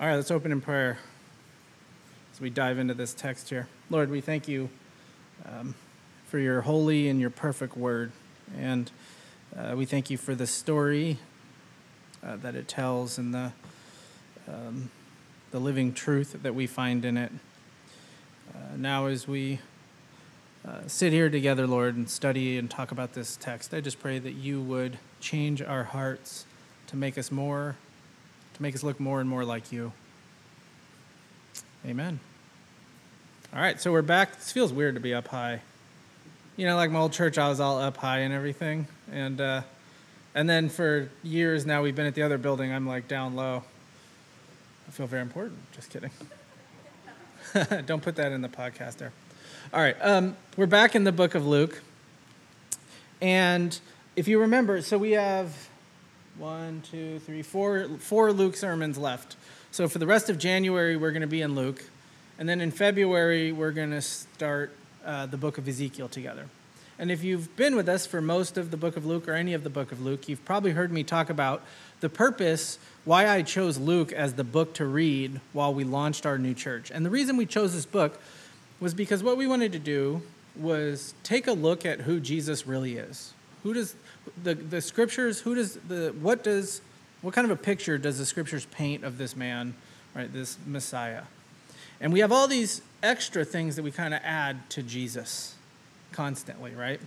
All right, let's open in prayer as we dive into this text here. Lord, we thank you um, for your holy and your perfect word. And uh, we thank you for the story uh, that it tells and the, um, the living truth that we find in it. Uh, now, as we uh, sit here together, Lord, and study and talk about this text, I just pray that you would change our hearts to make us more to make us look more and more like you. Amen. All right, so we're back. This feels weird to be up high. You know, like my old church, I was all up high and everything, and uh, and then for years now, we've been at the other building. I'm like down low. I feel very important. Just kidding. Don't put that in the podcast there. All right, um, we're back in the book of Luke, and if you remember, so we have one, two, three, four, four Luke sermons left. So for the rest of January, we're going to be in Luke. And then in February, we're going to start uh, the book of Ezekiel together. And if you've been with us for most of the book of Luke or any of the book of Luke, you've probably heard me talk about the purpose why I chose Luke as the book to read while we launched our new church. And the reason we chose this book was because what we wanted to do was take a look at who Jesus really is. Who does the, the scriptures, who does the, what does, what kind of a picture does the scriptures paint of this man, right, this Messiah? And we have all these extra things that we kind of add to Jesus constantly, right?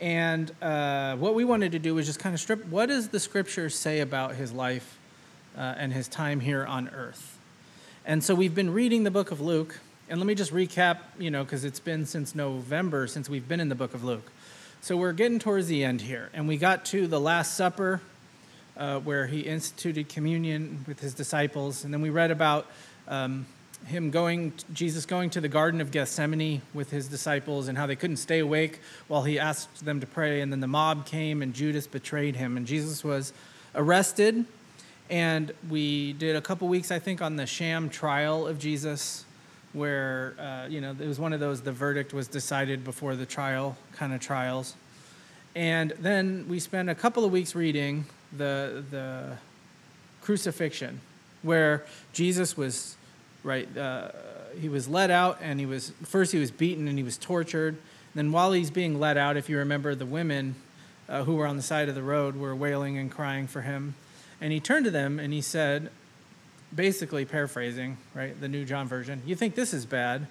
And uh, what we wanted to do was just kind of strip what does the scripture say about his life uh, and his time here on earth? And so we've been reading the book of Luke. And let me just recap, you know, because it's been since November since we've been in the book of Luke. So we're getting towards the end here, and we got to the Last Supper, uh, where he instituted communion with his disciples, and then we read about um, him going, Jesus going to the Garden of Gethsemane with his disciples, and how they couldn't stay awake while he asked them to pray, and then the mob came, and Judas betrayed him, and Jesus was arrested. And we did a couple weeks, I think, on the sham trial of Jesus where uh, you know it was one of those the verdict was decided before the trial kind of trials. And then we spent a couple of weeks reading the the crucifixion where jesus was right uh, he was let out and he was first he was beaten and he was tortured. Then while he's being let out if you remember the women uh, who were on the side of the road were wailing and crying for him. And he turned to them and he said basically paraphrasing, right, the New John Version, you think this is bad.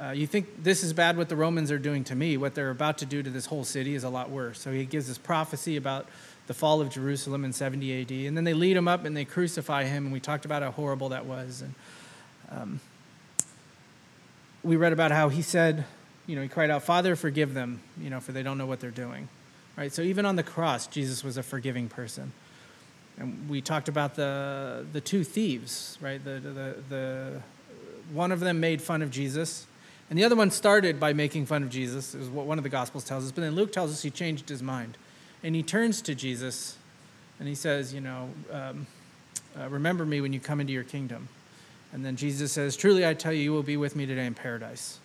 Uh, you think this is bad what the Romans are doing to me. What they're about to do to this whole city is a lot worse. So he gives this prophecy about the fall of Jerusalem in 70 AD. And then they lead him up and they crucify him. And we talked about how horrible that was. And um, we read about how he said, you know, he cried out, Father, forgive them, you know, for they don't know what they're doing. Right? So even on the cross, Jesus was a forgiving person. And we talked about the, the two thieves, right? The, the, the, one of them made fun of Jesus, and the other one started by making fun of Jesus, is what one of the Gospels tells us. But then Luke tells us he changed his mind. And he turns to Jesus and he says, You know, um, uh, remember me when you come into your kingdom. And then Jesus says, Truly I tell you, you will be with me today in paradise.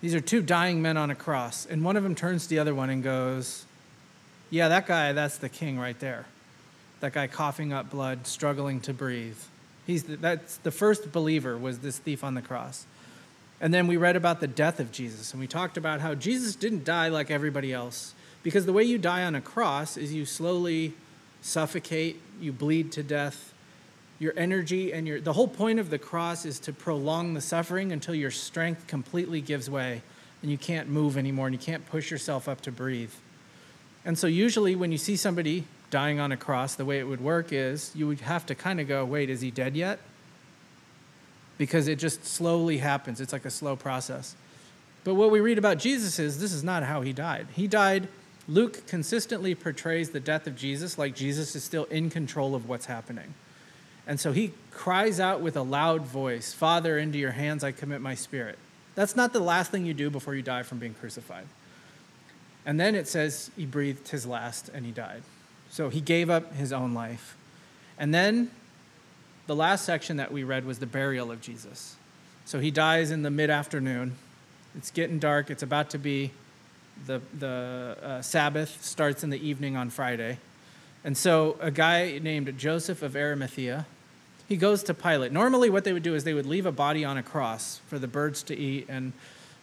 These are two dying men on a cross. And one of them turns to the other one and goes, Yeah, that guy, that's the king right there that guy coughing up blood, struggling to breathe. He's the, that's the first believer was this thief on the cross. And then we read about the death of Jesus, and we talked about how Jesus didn't die like everybody else. Because the way you die on a cross is you slowly suffocate, you bleed to death. Your energy and your the whole point of the cross is to prolong the suffering until your strength completely gives way and you can't move anymore and you can't push yourself up to breathe. And so usually when you see somebody dying on a cross, the way it would work is you would have to kind of go, wait, is he dead yet? Because it just slowly happens. It's like a slow process. But what we read about Jesus is this is not how he died. He died, Luke consistently portrays the death of Jesus like Jesus is still in control of what's happening. And so he cries out with a loud voice, Father, into your hands I commit my spirit. That's not the last thing you do before you die from being crucified. And then it says he breathed his last and he died. So he gave up his own life. And then the last section that we read was the burial of Jesus. So he dies in the mid afternoon. It's getting dark. It's about to be the, the uh, Sabbath, starts in the evening on Friday. And so a guy named Joseph of Arimathea, he goes to Pilate. Normally, what they would do is they would leave a body on a cross for the birds to eat and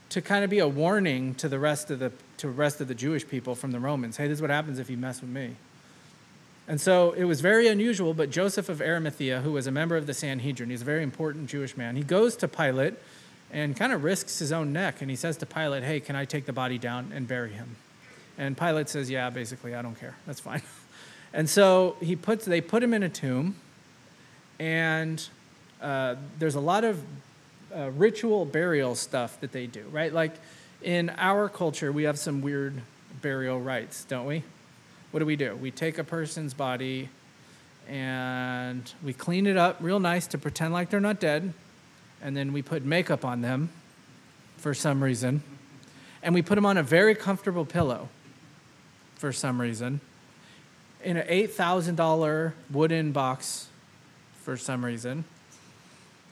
to kind of be a warning to the rest of the to the rest of the Jewish people from the Romans. Hey, this is what happens if you mess with me. And so it was very unusual, but Joseph of Arimathea, who was a member of the Sanhedrin, he's a very important Jewish man, he goes to Pilate and kind of risks his own neck. And he says to Pilate, Hey, can I take the body down and bury him? And Pilate says, Yeah, basically, I don't care. That's fine. And so he puts, they put him in a tomb, and uh, there's a lot of uh, ritual burial stuff that they do, right? Like in our culture, we have some weird burial rites, don't we? What do we do? We take a person's body and we clean it up real nice to pretend like they're not dead, and then we put makeup on them for some reason, and we put them on a very comfortable pillow for some reason in an $8,000 wooden box for some reason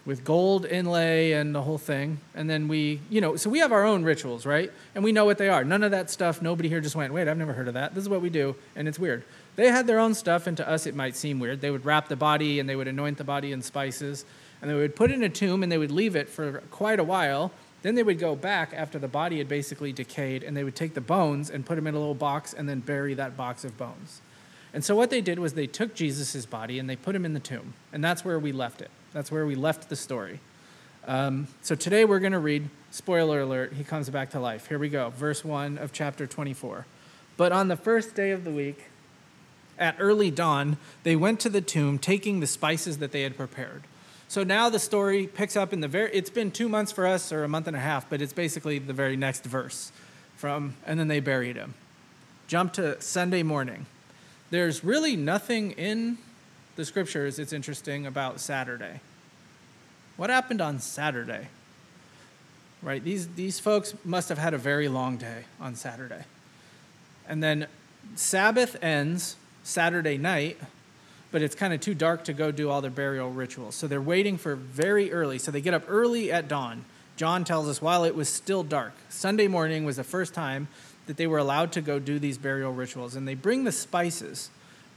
with gold inlay and the whole thing. And then we, you know, so we have our own rituals, right? And we know what they are. None of that stuff, nobody here just went, wait, I've never heard of that. This is what we do, and it's weird. They had their own stuff, and to us it might seem weird. They would wrap the body and they would anoint the body in spices, and they would put it in a tomb and they would leave it for quite a while. Then they would go back after the body had basically decayed, and they would take the bones and put them in a little box and then bury that box of bones. And so what they did was they took Jesus' body and they put him in the tomb. And that's where we left it. That's where we left the story. Um, so today we're going to read, spoiler alert, he comes back to life. Here we go, verse 1 of chapter 24. But on the first day of the week, at early dawn, they went to the tomb, taking the spices that they had prepared. So now the story picks up in the very, it's been two months for us, or a month and a half, but it's basically the very next verse from, and then they buried him. Jump to Sunday morning there's really nothing in the scriptures, it's interesting, about Saturday. What happened on Saturday? Right? These, these folks must have had a very long day on Saturday. And then Sabbath ends Saturday night, but it's kind of too dark to go do all their burial rituals. So they're waiting for very early. So they get up early at dawn. John tells us while it was still dark. Sunday morning was the first time that they were allowed to go do these burial rituals. And they bring the spices.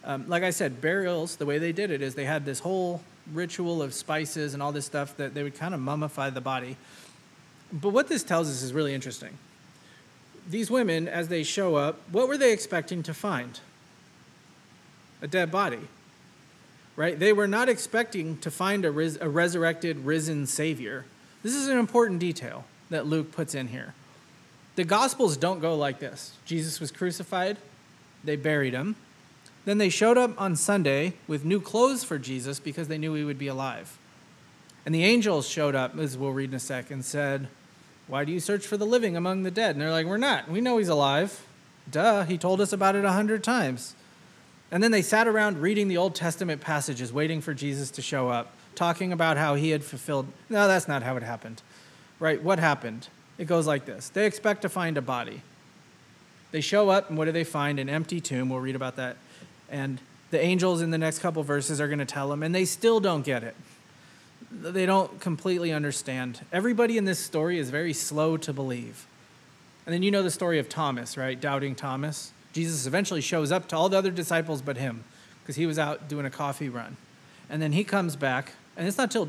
Um, like I said, burials, the way they did it is they had this whole ritual of spices and all this stuff that they would kind of mummify the body. But what this tells us is really interesting. These women, as they show up, what were they expecting to find? A dead body, right? They were not expecting to find a, a resurrected, risen Savior. This is an important detail that Luke puts in here. The Gospels don't go like this Jesus was crucified, they buried him. Then they showed up on Sunday with new clothes for Jesus because they knew he would be alive. And the angels showed up, as we'll read in a sec, and said, Why do you search for the living among the dead? And they're like, We're not. We know he's alive. Duh, he told us about it a hundred times. And then they sat around reading the Old Testament passages, waiting for Jesus to show up, talking about how he had fulfilled. No, that's not how it happened. Right? What happened? It goes like this They expect to find a body. They show up, and what do they find? An empty tomb. We'll read about that. And the angels in the next couple verses are going to tell them, and they still don't get it. They don't completely understand. Everybody in this story is very slow to believe. And then you know the story of Thomas, right? Doubting Thomas. Jesus eventually shows up to all the other disciples but him because he was out doing a coffee run. And then he comes back, and it's not till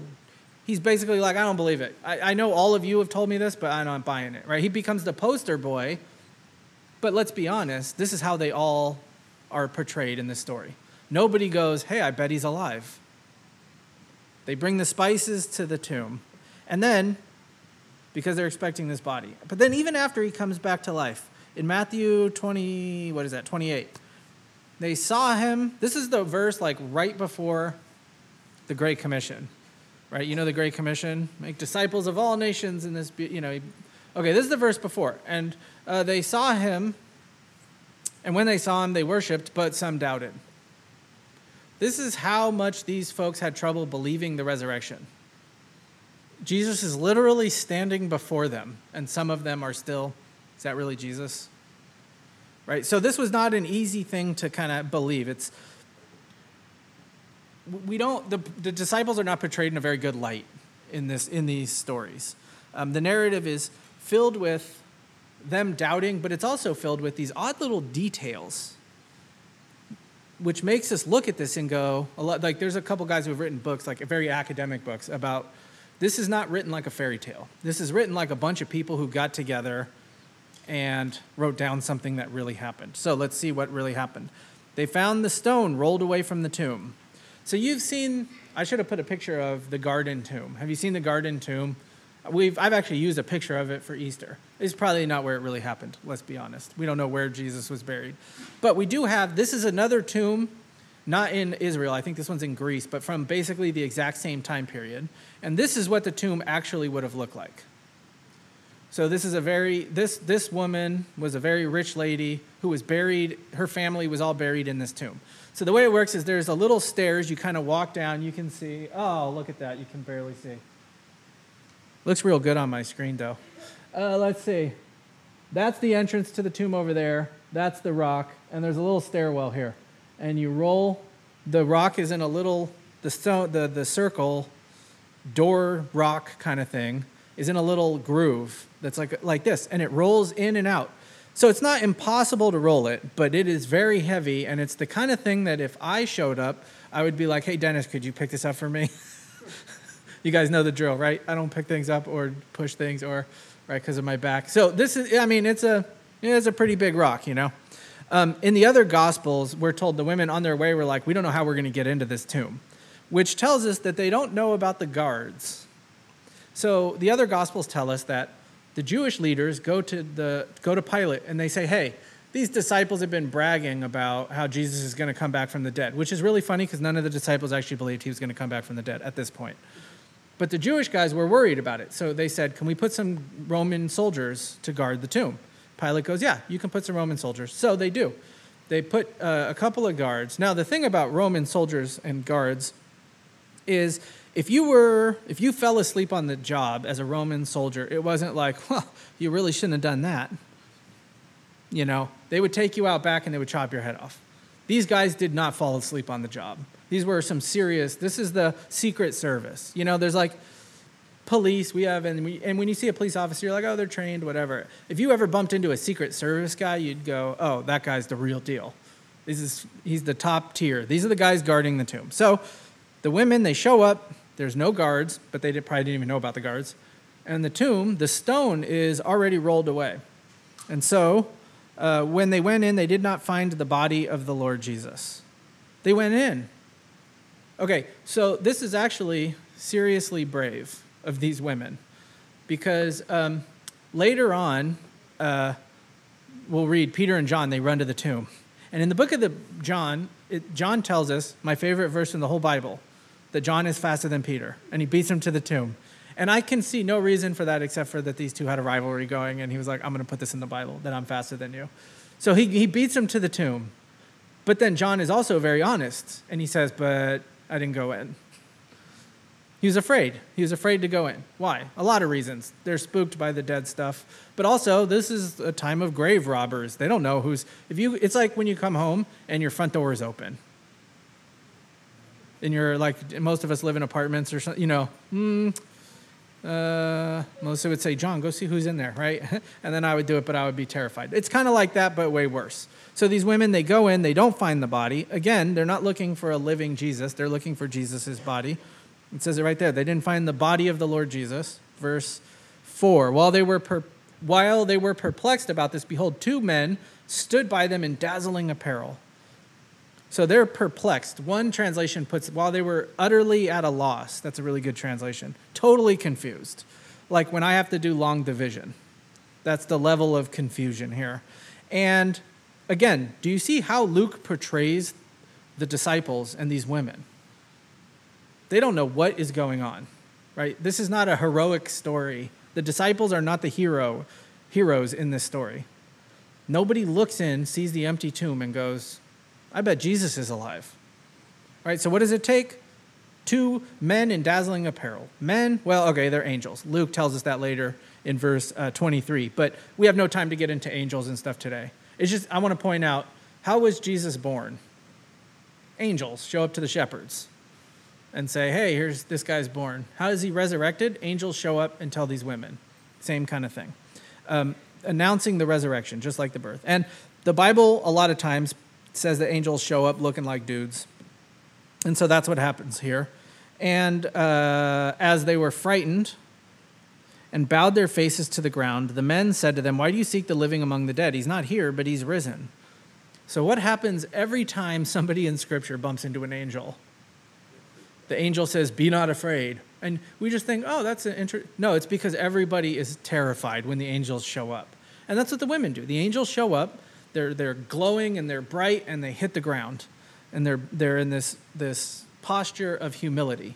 he's basically like, I don't believe it. I, I know all of you have told me this, but I'm not buying it, right? He becomes the poster boy. But let's be honest, this is how they all are portrayed in this story. Nobody goes, hey, I bet he's alive. They bring the spices to the tomb. And then, because they're expecting this body. But then, even after he comes back to life, in Matthew 20, what is that, 28, they saw him. This is the verse like right before the Great Commission right? You know the Great Commission, make disciples of all nations in this, you know. Okay, this is the verse before. And uh, they saw him, and when they saw him, they worshiped, but some doubted. This is how much these folks had trouble believing the resurrection. Jesus is literally standing before them, and some of them are still, is that really Jesus? Right? So this was not an easy thing to kind of believe. It's we don't the, the disciples are not portrayed in a very good light in this in these stories um, the narrative is filled with them doubting but it's also filled with these odd little details which makes us look at this and go, a lot, like there's a couple guys who have written books, like very academic books, about this is not written like a fairy tale. This is written like a bunch of people who got together and wrote down something that really happened. So let's see what really happened. They found the stone rolled away from the tomb. So you've seen, I should have put a picture of the garden tomb. Have you seen the garden tomb? We've, I've actually used a picture of it for Easter. It's probably not where it really happened, let's be honest. We don't know where Jesus was buried. But we do have, this is another tomb, not in Israel, I think this one's in Greece, but from basically the exact same time period. And this is what the tomb actually would have looked like. So this is a very this this woman was a very rich lady who was buried her family was all buried in this tomb. So the way it works is there's a little stairs you kind of walk down you can see oh look at that you can barely see. Looks real good on my screen though. Uh, let's see. That's the entrance to the tomb over there. That's the rock and there's a little stairwell here. And you roll the rock is in a little the stone the the circle door rock kind of thing is in a little groove that's like like this and it rolls in and out so it's not impossible to roll it but it is very heavy and it's the kind of thing that if i showed up i would be like hey dennis could you pick this up for me you guys know the drill right? I don't pick things up or push things or right because of my back. So this is i mean it's a it's a pretty big rock you know? Um, in the other gospels we're told the women on their way were like we don't know how we're going to get into this tomb which tells us that they don't know about the guards. So the other gospels tell us that the Jewish leaders go to the go to Pilate and they say, "Hey, these disciples have been bragging about how Jesus is going to come back from the dead," which is really funny because none of the disciples actually believed he was going to come back from the dead at this point. But the Jewish guys were worried about it. So they said, "Can we put some Roman soldiers to guard the tomb?" Pilate goes, "Yeah, you can put some Roman soldiers." So they do. They put uh, a couple of guards. Now, the thing about Roman soldiers and guards is if you were if you fell asleep on the job as a roman soldier it wasn't like well you really shouldn't have done that you know they would take you out back and they would chop your head off these guys did not fall asleep on the job these were some serious this is the secret service you know there's like police we have and, we, and when you see a police officer you're like oh they're trained whatever if you ever bumped into a secret service guy you'd go oh that guy's the real deal this is he's the top tier these are the guys guarding the tomb so the women they show up there's no guards, but they probably didn't even know about the guards. And the tomb, the stone is already rolled away. And so, uh, when they went in, they did not find the body of the Lord Jesus. They went in. Okay, so this is actually seriously brave of these women because um, later on, uh, we'll read Peter and John, they run to the tomb. And in the book of the John, it, John tells us, my favorite verse in the whole Bible, that John is faster than Peter, and he beats him to the tomb. And I can see no reason for that except for that these two had a rivalry going, and he was like, I'm going to put this in the Bible, that I'm faster than you. So he, he beats him to the tomb. But then John is also very honest, and he says, But I didn't go in. He was afraid. He was afraid to go in. Why? A lot of reasons. They're spooked by the dead stuff. But also, this is a time of grave robbers. They don't know who's if you it's like when you come home and your front door is open and you're like most of us live in apartments or something, you know, mm, uh, Melissa would say, John, go see who's in there, right? and then I would do it, but I would be terrified. It's kind of like that, but way worse. So these women, they go in, they don't find the body. Again, they're not looking for a living Jesus, they're looking for Jesus' body. It says it right there. They didn't find the body of the Lord Jesus. Verse 4. While they were, per- while they were perplexed about this, behold, two men stood by them in dazzling apparel. So they're perplexed. One translation puts, while they were utterly at a loss, that's a really good translation, totally confused. Like when I have to do long division. That's the level of confusion here. And again, do you see how Luke portrays the disciples and these women? They don't know what is going on, right? This is not a heroic story. The disciples are not the hero, heroes in this story. Nobody looks in, sees the empty tomb, and goes, I bet Jesus is alive. All right, so what does it take? Two men in dazzling apparel. Men, well, okay, they're angels. Luke tells us that later in verse uh, 23, but we have no time to get into angels and stuff today. It's just, I want to point out how was Jesus born? Angels show up to the shepherds and say, hey, here's this guy's born. How is he resurrected? Angels show up and tell these women. Same kind of thing. Um, announcing the resurrection, just like the birth. And the Bible, a lot of times, says the angels show up looking like dudes. And so that's what happens here. And uh, as they were frightened and bowed their faces to the ground, the men said to them, Why do you seek the living among the dead? He's not here, but he's risen. So, what happens every time somebody in Scripture bumps into an angel? The angel says, Be not afraid. And we just think, Oh, that's an interesting. No, it's because everybody is terrified when the angels show up. And that's what the women do. The angels show up, they're, they're glowing and they're bright, and they hit the ground. And they're, they're in this, this posture of humility.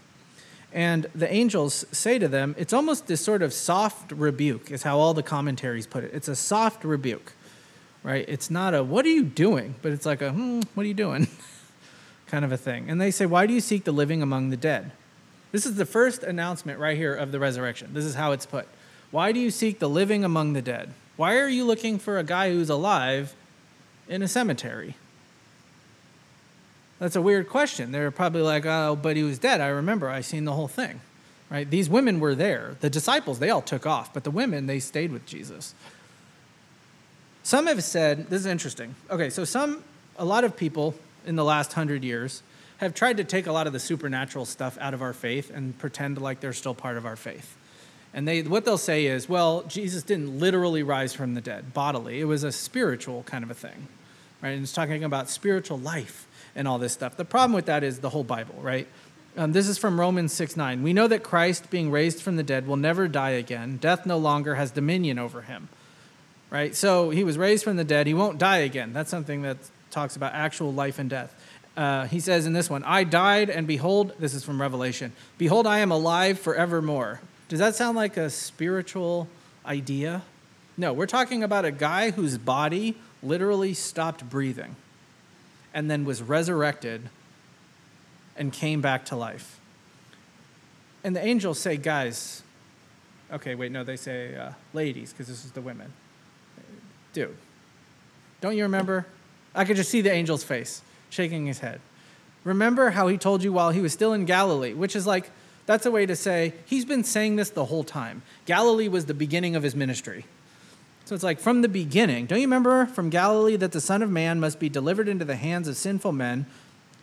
And the angels say to them, it's almost this sort of soft rebuke, is how all the commentaries put it. It's a soft rebuke, right? It's not a, what are you doing? But it's like a, hmm, what are you doing? kind of a thing. And they say, why do you seek the living among the dead? This is the first announcement right here of the resurrection. This is how it's put. Why do you seek the living among the dead? Why are you looking for a guy who's alive in a cemetery? That's a weird question. They're probably like, oh, but he was dead. I remember. I seen the whole thing. Right? These women were there. The disciples, they all took off, but the women, they stayed with Jesus. Some have said, this is interesting. Okay, so some, a lot of people in the last hundred years have tried to take a lot of the supernatural stuff out of our faith and pretend like they're still part of our faith. And they, what they'll say is, well, Jesus didn't literally rise from the dead bodily. It was a spiritual kind of a thing, right? And it's talking about spiritual life and all this stuff. The problem with that is the whole Bible, right? Um, this is from Romans 6 9. We know that Christ, being raised from the dead, will never die again. Death no longer has dominion over him. Right? So he was raised from the dead. He won't die again. That's something that talks about actual life and death. Uh, he says in this one, I died, and behold, this is from Revelation, behold, I am alive forevermore. Does that sound like a spiritual idea? No, we're talking about a guy whose body literally stopped breathing and then was resurrected and came back to life. And the angels say, guys, okay, wait, no, they say uh, ladies, because this is the women. Dude, don't you remember? I could just see the angel's face shaking his head. Remember how he told you while he was still in Galilee, which is like, that's a way to say he's been saying this the whole time. Galilee was the beginning of his ministry. So it's like from the beginning. Don't you remember from Galilee that the Son of Man must be delivered into the hands of sinful men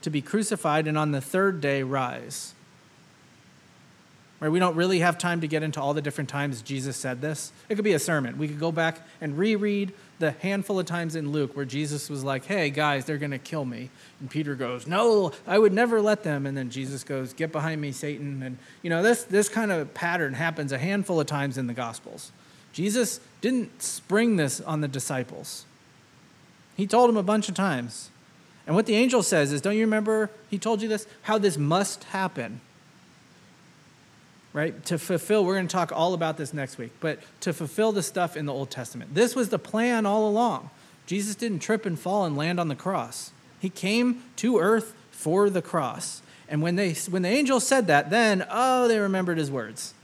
to be crucified and on the third day rise? Right? We don't really have time to get into all the different times Jesus said this. It could be a sermon. We could go back and reread the handful of times in Luke where Jesus was like, hey, guys, they're going to kill me. And Peter goes, no, I would never let them. And then Jesus goes, get behind me, Satan. And, you know, this, this kind of pattern happens a handful of times in the Gospels. Jesus didn't spring this on the disciples. He told them a bunch of times. And what the angel says is, don't you remember he told you this? How this must happen. Right? To fulfill, we're going to talk all about this next week, but to fulfill the stuff in the Old Testament. This was the plan all along. Jesus didn't trip and fall and land on the cross. He came to earth for the cross. And when, they, when the angel said that, then, oh, they remembered his words.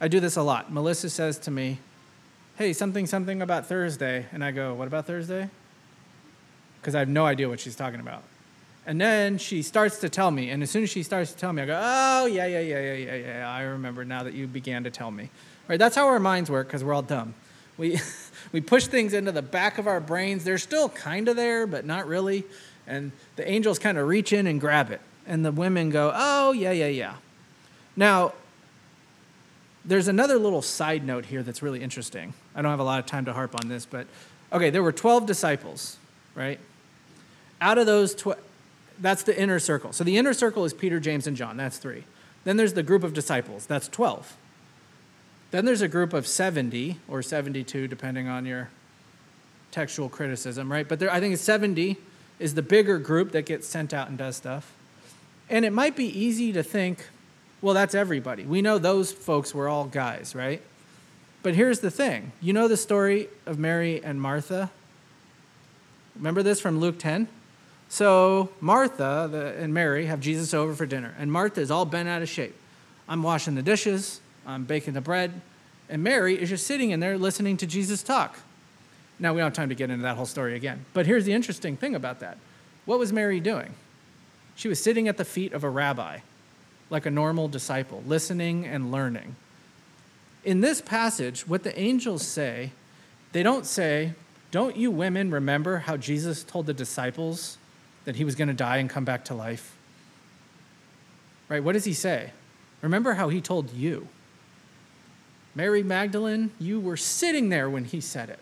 I do this a lot. Melissa says to me, Hey, something, something about Thursday. And I go, What about Thursday? Because I have no idea what she's talking about. And then she starts to tell me. And as soon as she starts to tell me, I go, Oh, yeah, yeah, yeah, yeah, yeah, yeah. I remember now that you began to tell me. Right? That's how our minds work because we're all dumb. We, we push things into the back of our brains. They're still kind of there, but not really. And the angels kind of reach in and grab it. And the women go, Oh, yeah, yeah, yeah. Now, there's another little side note here that's really interesting. I don't have a lot of time to harp on this, but okay, there were 12 disciples, right? Out of those 12, that's the inner circle. So the inner circle is Peter, James, and John. That's three. Then there's the group of disciples. That's 12. Then there's a group of 70 or 72, depending on your textual criticism, right? But there, I think it's 70 is the bigger group that gets sent out and does stuff. And it might be easy to think, well, that's everybody. We know those folks were all guys, right? But here's the thing you know the story of Mary and Martha? Remember this from Luke 10? So Martha and Mary have Jesus over for dinner, and Martha is all bent out of shape. I'm washing the dishes, I'm baking the bread, and Mary is just sitting in there listening to Jesus talk. Now, we don't have time to get into that whole story again, but here's the interesting thing about that. What was Mary doing? She was sitting at the feet of a rabbi like a normal disciple, listening and learning. In this passage, what the angels say, they don't say, Don't you women remember how Jesus told the disciples that he was going to die and come back to life? Right? What does he say? Remember how he told you. Mary Magdalene, you were sitting there when he said it.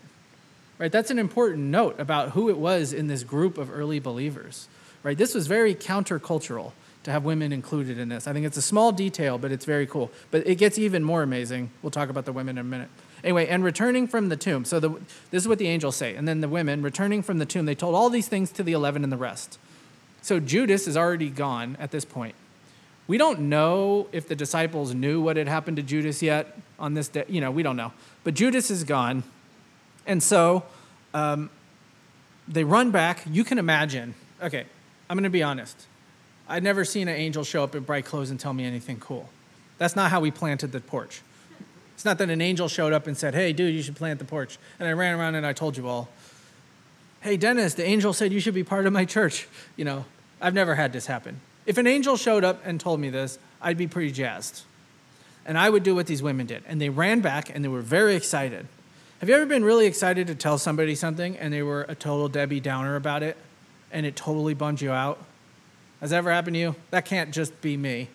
Right? That's an important note about who it was in this group of early believers. Right? This was very countercultural to have women included in this. I think it's a small detail, but it's very cool. But it gets even more amazing. We'll talk about the women in a minute. Anyway, and returning from the tomb. So the, this is what the angels say. And then the women, returning from the tomb, they told all these things to the 11 and the rest. So Judas is already gone at this point. We don't know if the disciples knew what had happened to Judas yet on this day. You know, we don't know. But Judas is gone. And so um, they run back. You can imagine. Okay, I'm going to be honest. I'd never seen an angel show up in bright clothes and tell me anything cool. That's not how we planted the porch. It's not that an angel showed up and said, Hey, dude, you should plant the porch. And I ran around and I told you all, Hey, Dennis, the angel said you should be part of my church. You know, I've never had this happen. If an angel showed up and told me this, I'd be pretty jazzed. And I would do what these women did. And they ran back and they were very excited. Have you ever been really excited to tell somebody something and they were a total Debbie Downer about it and it totally bummed you out? Has that ever happened to you? That can't just be me.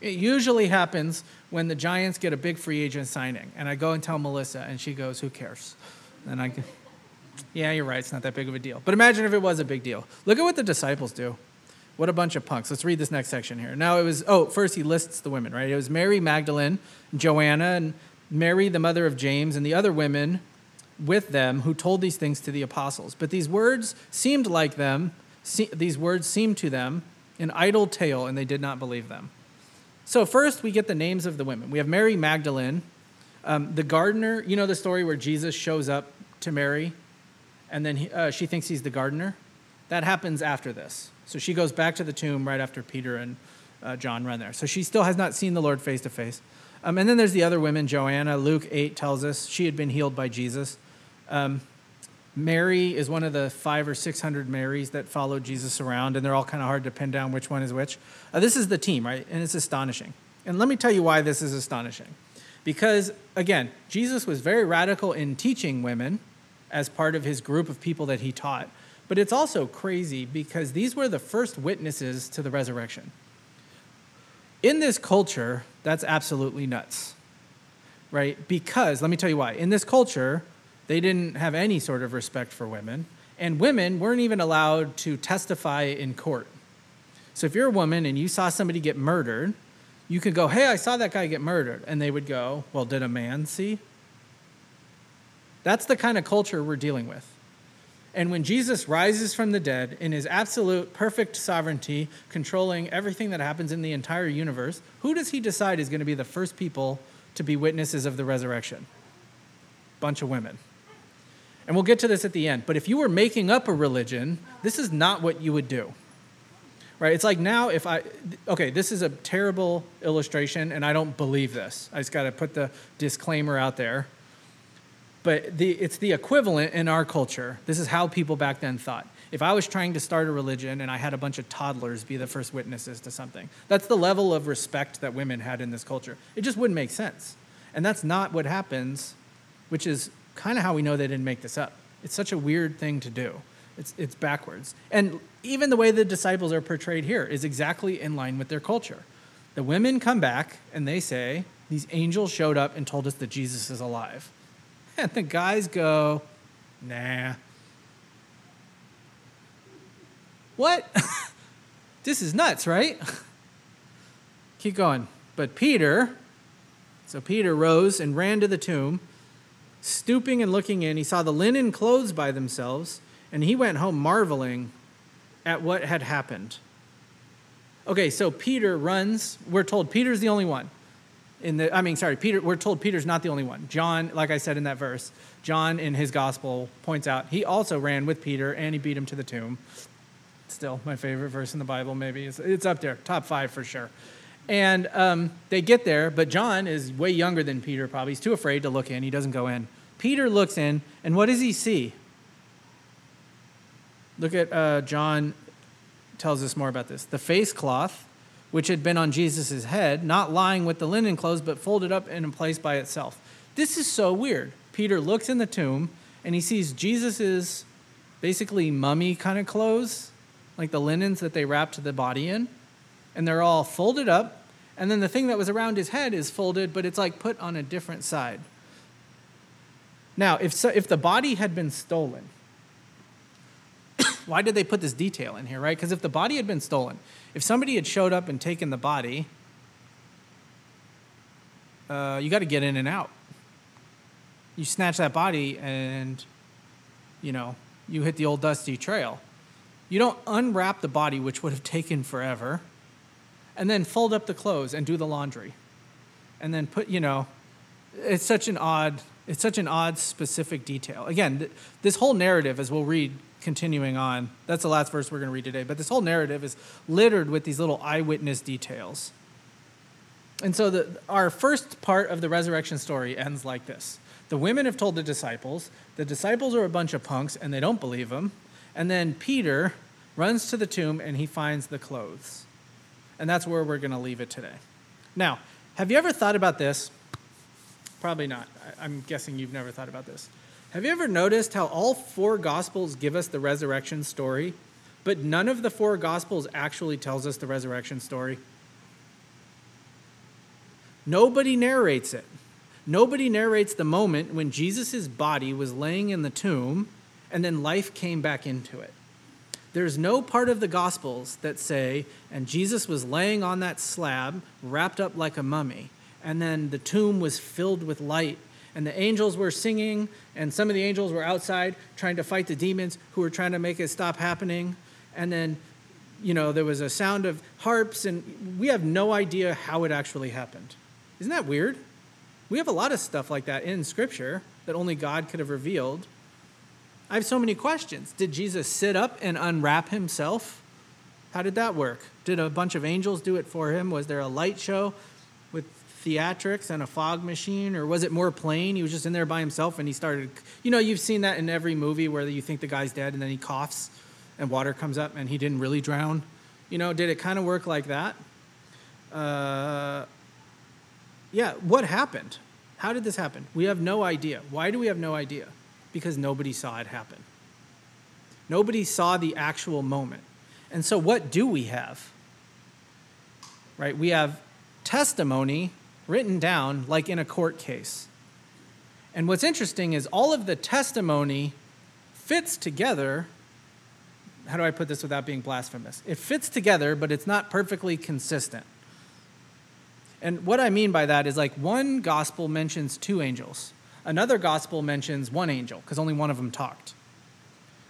It usually happens when the Giants get a big free agent signing. And I go and tell Melissa, and she goes, Who cares? And I, yeah, you're right. It's not that big of a deal. But imagine if it was a big deal. Look at what the disciples do. What a bunch of punks. Let's read this next section here. Now it was, oh, first he lists the women, right? It was Mary Magdalene, Joanna, and Mary, the mother of James, and the other women with them who told these things to the apostles. But these words seemed like them, these words seemed to them an idle tale, and they did not believe them. So, first, we get the names of the women. We have Mary Magdalene, um, the gardener. You know the story where Jesus shows up to Mary, and then he, uh, she thinks he's the gardener? That happens after this. So, she goes back to the tomb right after Peter and uh, John run there. So, she still has not seen the Lord face to face. And then there's the other women, Joanna. Luke 8 tells us she had been healed by Jesus. Um, Mary is one of the five or six hundred Marys that followed Jesus around, and they're all kind of hard to pin down which one is which. Uh, this is the team, right? And it's astonishing. And let me tell you why this is astonishing. Because, again, Jesus was very radical in teaching women as part of his group of people that he taught. But it's also crazy because these were the first witnesses to the resurrection. In this culture, that's absolutely nuts, right? Because, let me tell you why. In this culture, they didn't have any sort of respect for women, and women weren't even allowed to testify in court. So if you're a woman and you saw somebody get murdered, you could go, Hey, I saw that guy get murdered. And they would go, Well, did a man see? That's the kind of culture we're dealing with. And when Jesus rises from the dead in his absolute perfect sovereignty, controlling everything that happens in the entire universe, who does he decide is going to be the first people to be witnesses of the resurrection? Bunch of women. And we'll get to this at the end. But if you were making up a religion, this is not what you would do. Right? It's like now, if I, okay, this is a terrible illustration, and I don't believe this. I just got to put the disclaimer out there. But the, it's the equivalent in our culture. This is how people back then thought. If I was trying to start a religion and I had a bunch of toddlers be the first witnesses to something, that's the level of respect that women had in this culture. It just wouldn't make sense. And that's not what happens, which is kind of how we know they didn't make this up. It's such a weird thing to do. It's, it's backwards. And even the way the disciples are portrayed here is exactly in line with their culture. The women come back and they say, These angels showed up and told us that Jesus is alive. And the guys go, Nah. What? this is nuts, right? Keep going. But Peter, so Peter rose and ran to the tomb. Stooping and looking in, he saw the linen clothes by themselves, and he went home marveling at what had happened. Okay, so Peter runs. We're told Peter's the only one. In the, I mean, sorry, Peter. We're told Peter's not the only one. John, like I said in that verse, John in his gospel points out he also ran with Peter and he beat him to the tomb. Still, my favorite verse in the Bible. Maybe it's, it's up there, top five for sure. And um, they get there, but John is way younger than Peter, probably. He's too afraid to look in. He doesn't go in. Peter looks in, and what does he see? Look at uh, John tells us more about this. The face cloth, which had been on Jesus' head, not lying with the linen clothes, but folded up and in a place by itself. This is so weird. Peter looks in the tomb, and he sees Jesus's basically mummy kind of clothes, like the linens that they wrapped the body in, and they're all folded up. And then the thing that was around his head is folded, but it's like put on a different side. Now, if, so, if the body had been stolen, why did they put this detail in here, right? Because if the body had been stolen, if somebody had showed up and taken the body, uh, you got to get in and out. You snatch that body and, you know, you hit the old dusty trail. You don't unwrap the body, which would have taken forever, and then fold up the clothes and do the laundry. And then put, you know, it's such an odd, it's such an odd specific detail. Again, th- this whole narrative, as we'll read continuing on, that's the last verse we're going to read today, but this whole narrative is littered with these little eyewitness details. And so the, our first part of the resurrection story ends like this The women have told the disciples, the disciples are a bunch of punks and they don't believe them. And then Peter runs to the tomb and he finds the clothes. And that's where we're going to leave it today. Now, have you ever thought about this? Probably not. I'm guessing you've never thought about this. Have you ever noticed how all four gospels give us the resurrection story, but none of the four gospels actually tells us the resurrection story? Nobody narrates it. Nobody narrates the moment when Jesus' body was laying in the tomb and then life came back into it. There's no part of the Gospels that say, and Jesus was laying on that slab, wrapped up like a mummy, and then the tomb was filled with light, and the angels were singing, and some of the angels were outside trying to fight the demons who were trying to make it stop happening, and then, you know, there was a sound of harps, and we have no idea how it actually happened. Isn't that weird? We have a lot of stuff like that in Scripture that only God could have revealed. I have so many questions. Did Jesus sit up and unwrap himself? How did that work? Did a bunch of angels do it for him? Was there a light show with theatrics and a fog machine? Or was it more plain? He was just in there by himself and he started. You know, you've seen that in every movie where you think the guy's dead and then he coughs and water comes up and he didn't really drown. You know, did it kind of work like that? Uh, yeah, what happened? How did this happen? We have no idea. Why do we have no idea? Because nobody saw it happen. Nobody saw the actual moment. And so, what do we have? Right? We have testimony written down like in a court case. And what's interesting is all of the testimony fits together. How do I put this without being blasphemous? It fits together, but it's not perfectly consistent. And what I mean by that is like one gospel mentions two angels, another gospel mentions one angel because only one of them talked.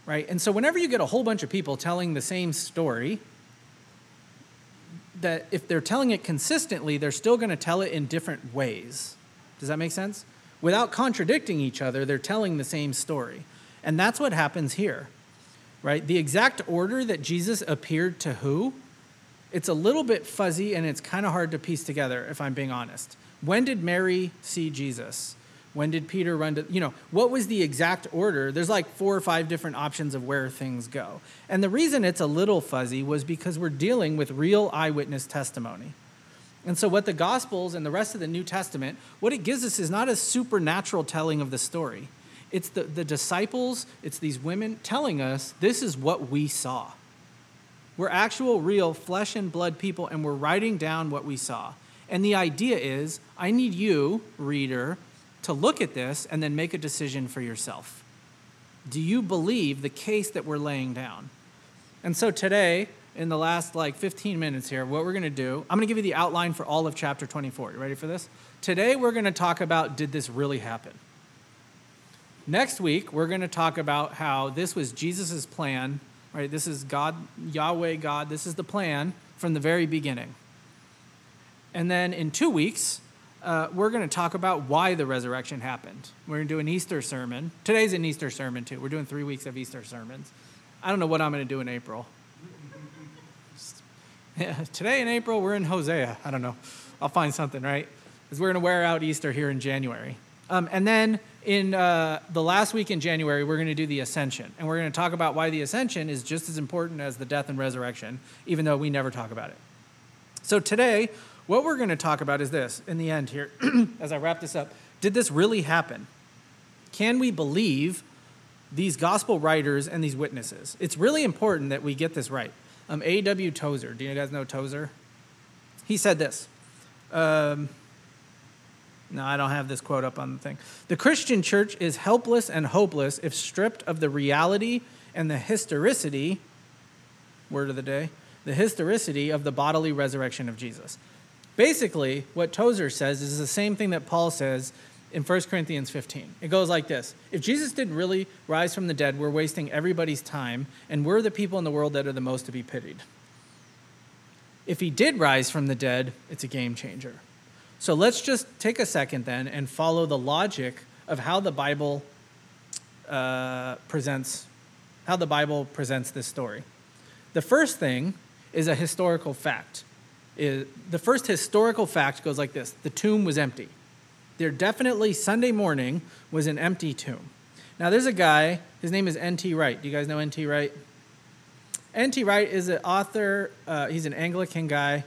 Right? And so whenever you get a whole bunch of people telling the same story, that if they're telling it consistently, they're still going to tell it in different ways. Does that make sense? Without contradicting each other, they're telling the same story. And that's what happens here. Right? The exact order that Jesus appeared to who it's a little bit fuzzy and it's kind of hard to piece together, if I'm being honest. When did Mary see Jesus? When did Peter run to, you know, what was the exact order? There's like four or five different options of where things go. And the reason it's a little fuzzy was because we're dealing with real eyewitness testimony. And so, what the Gospels and the rest of the New Testament, what it gives us is not a supernatural telling of the story. It's the, the disciples, it's these women telling us this is what we saw. We're actual, real flesh and blood people, and we're writing down what we saw. And the idea is I need you, reader, to look at this and then make a decision for yourself. Do you believe the case that we're laying down? And so today, in the last like 15 minutes here, what we're going to do, I'm going to give you the outline for all of chapter 24. You ready for this? Today, we're going to talk about did this really happen? Next week, we're going to talk about how this was Jesus' plan Right? This is God, Yahweh God. This is the plan from the very beginning. And then in two weeks, uh, we're going to talk about why the resurrection happened. We're going to do an Easter sermon. Today's an Easter sermon, too. We're doing three weeks of Easter sermons. I don't know what I'm going to do in April. Yeah, today in April, we're in Hosea. I don't know. I'll find something, right? Because we're going to wear out Easter here in January. Um, and then in uh, the last week in January, we're going to do the ascension. And we're going to talk about why the ascension is just as important as the death and resurrection, even though we never talk about it. So today, what we're going to talk about is this in the end here, as I wrap this up. Did this really happen? Can we believe these gospel writers and these witnesses. It's really important that we get this right. Um, A.W. Tozer, do you guys know Tozer? He said this. Um, no, I don't have this quote up on the thing. The Christian church is helpless and hopeless if stripped of the reality and the historicity, word of the day, the historicity of the bodily resurrection of Jesus. Basically, what Tozer says is the same thing that Paul says in 1 Corinthians 15. It goes like this If Jesus didn't really rise from the dead, we're wasting everybody's time, and we're the people in the world that are the most to be pitied. If he did rise from the dead, it's a game changer. So let's just take a second then and follow the logic of how the Bible uh, presents how the Bible presents this story. The first thing is a historical fact. Is, the first historical fact goes like this: the tomb was empty. There definitely Sunday morning was an empty tomb. Now there's a guy. His name is N.T. Wright. Do you guys know N.T. Wright? N.T. Wright is an author. Uh, he's an Anglican guy.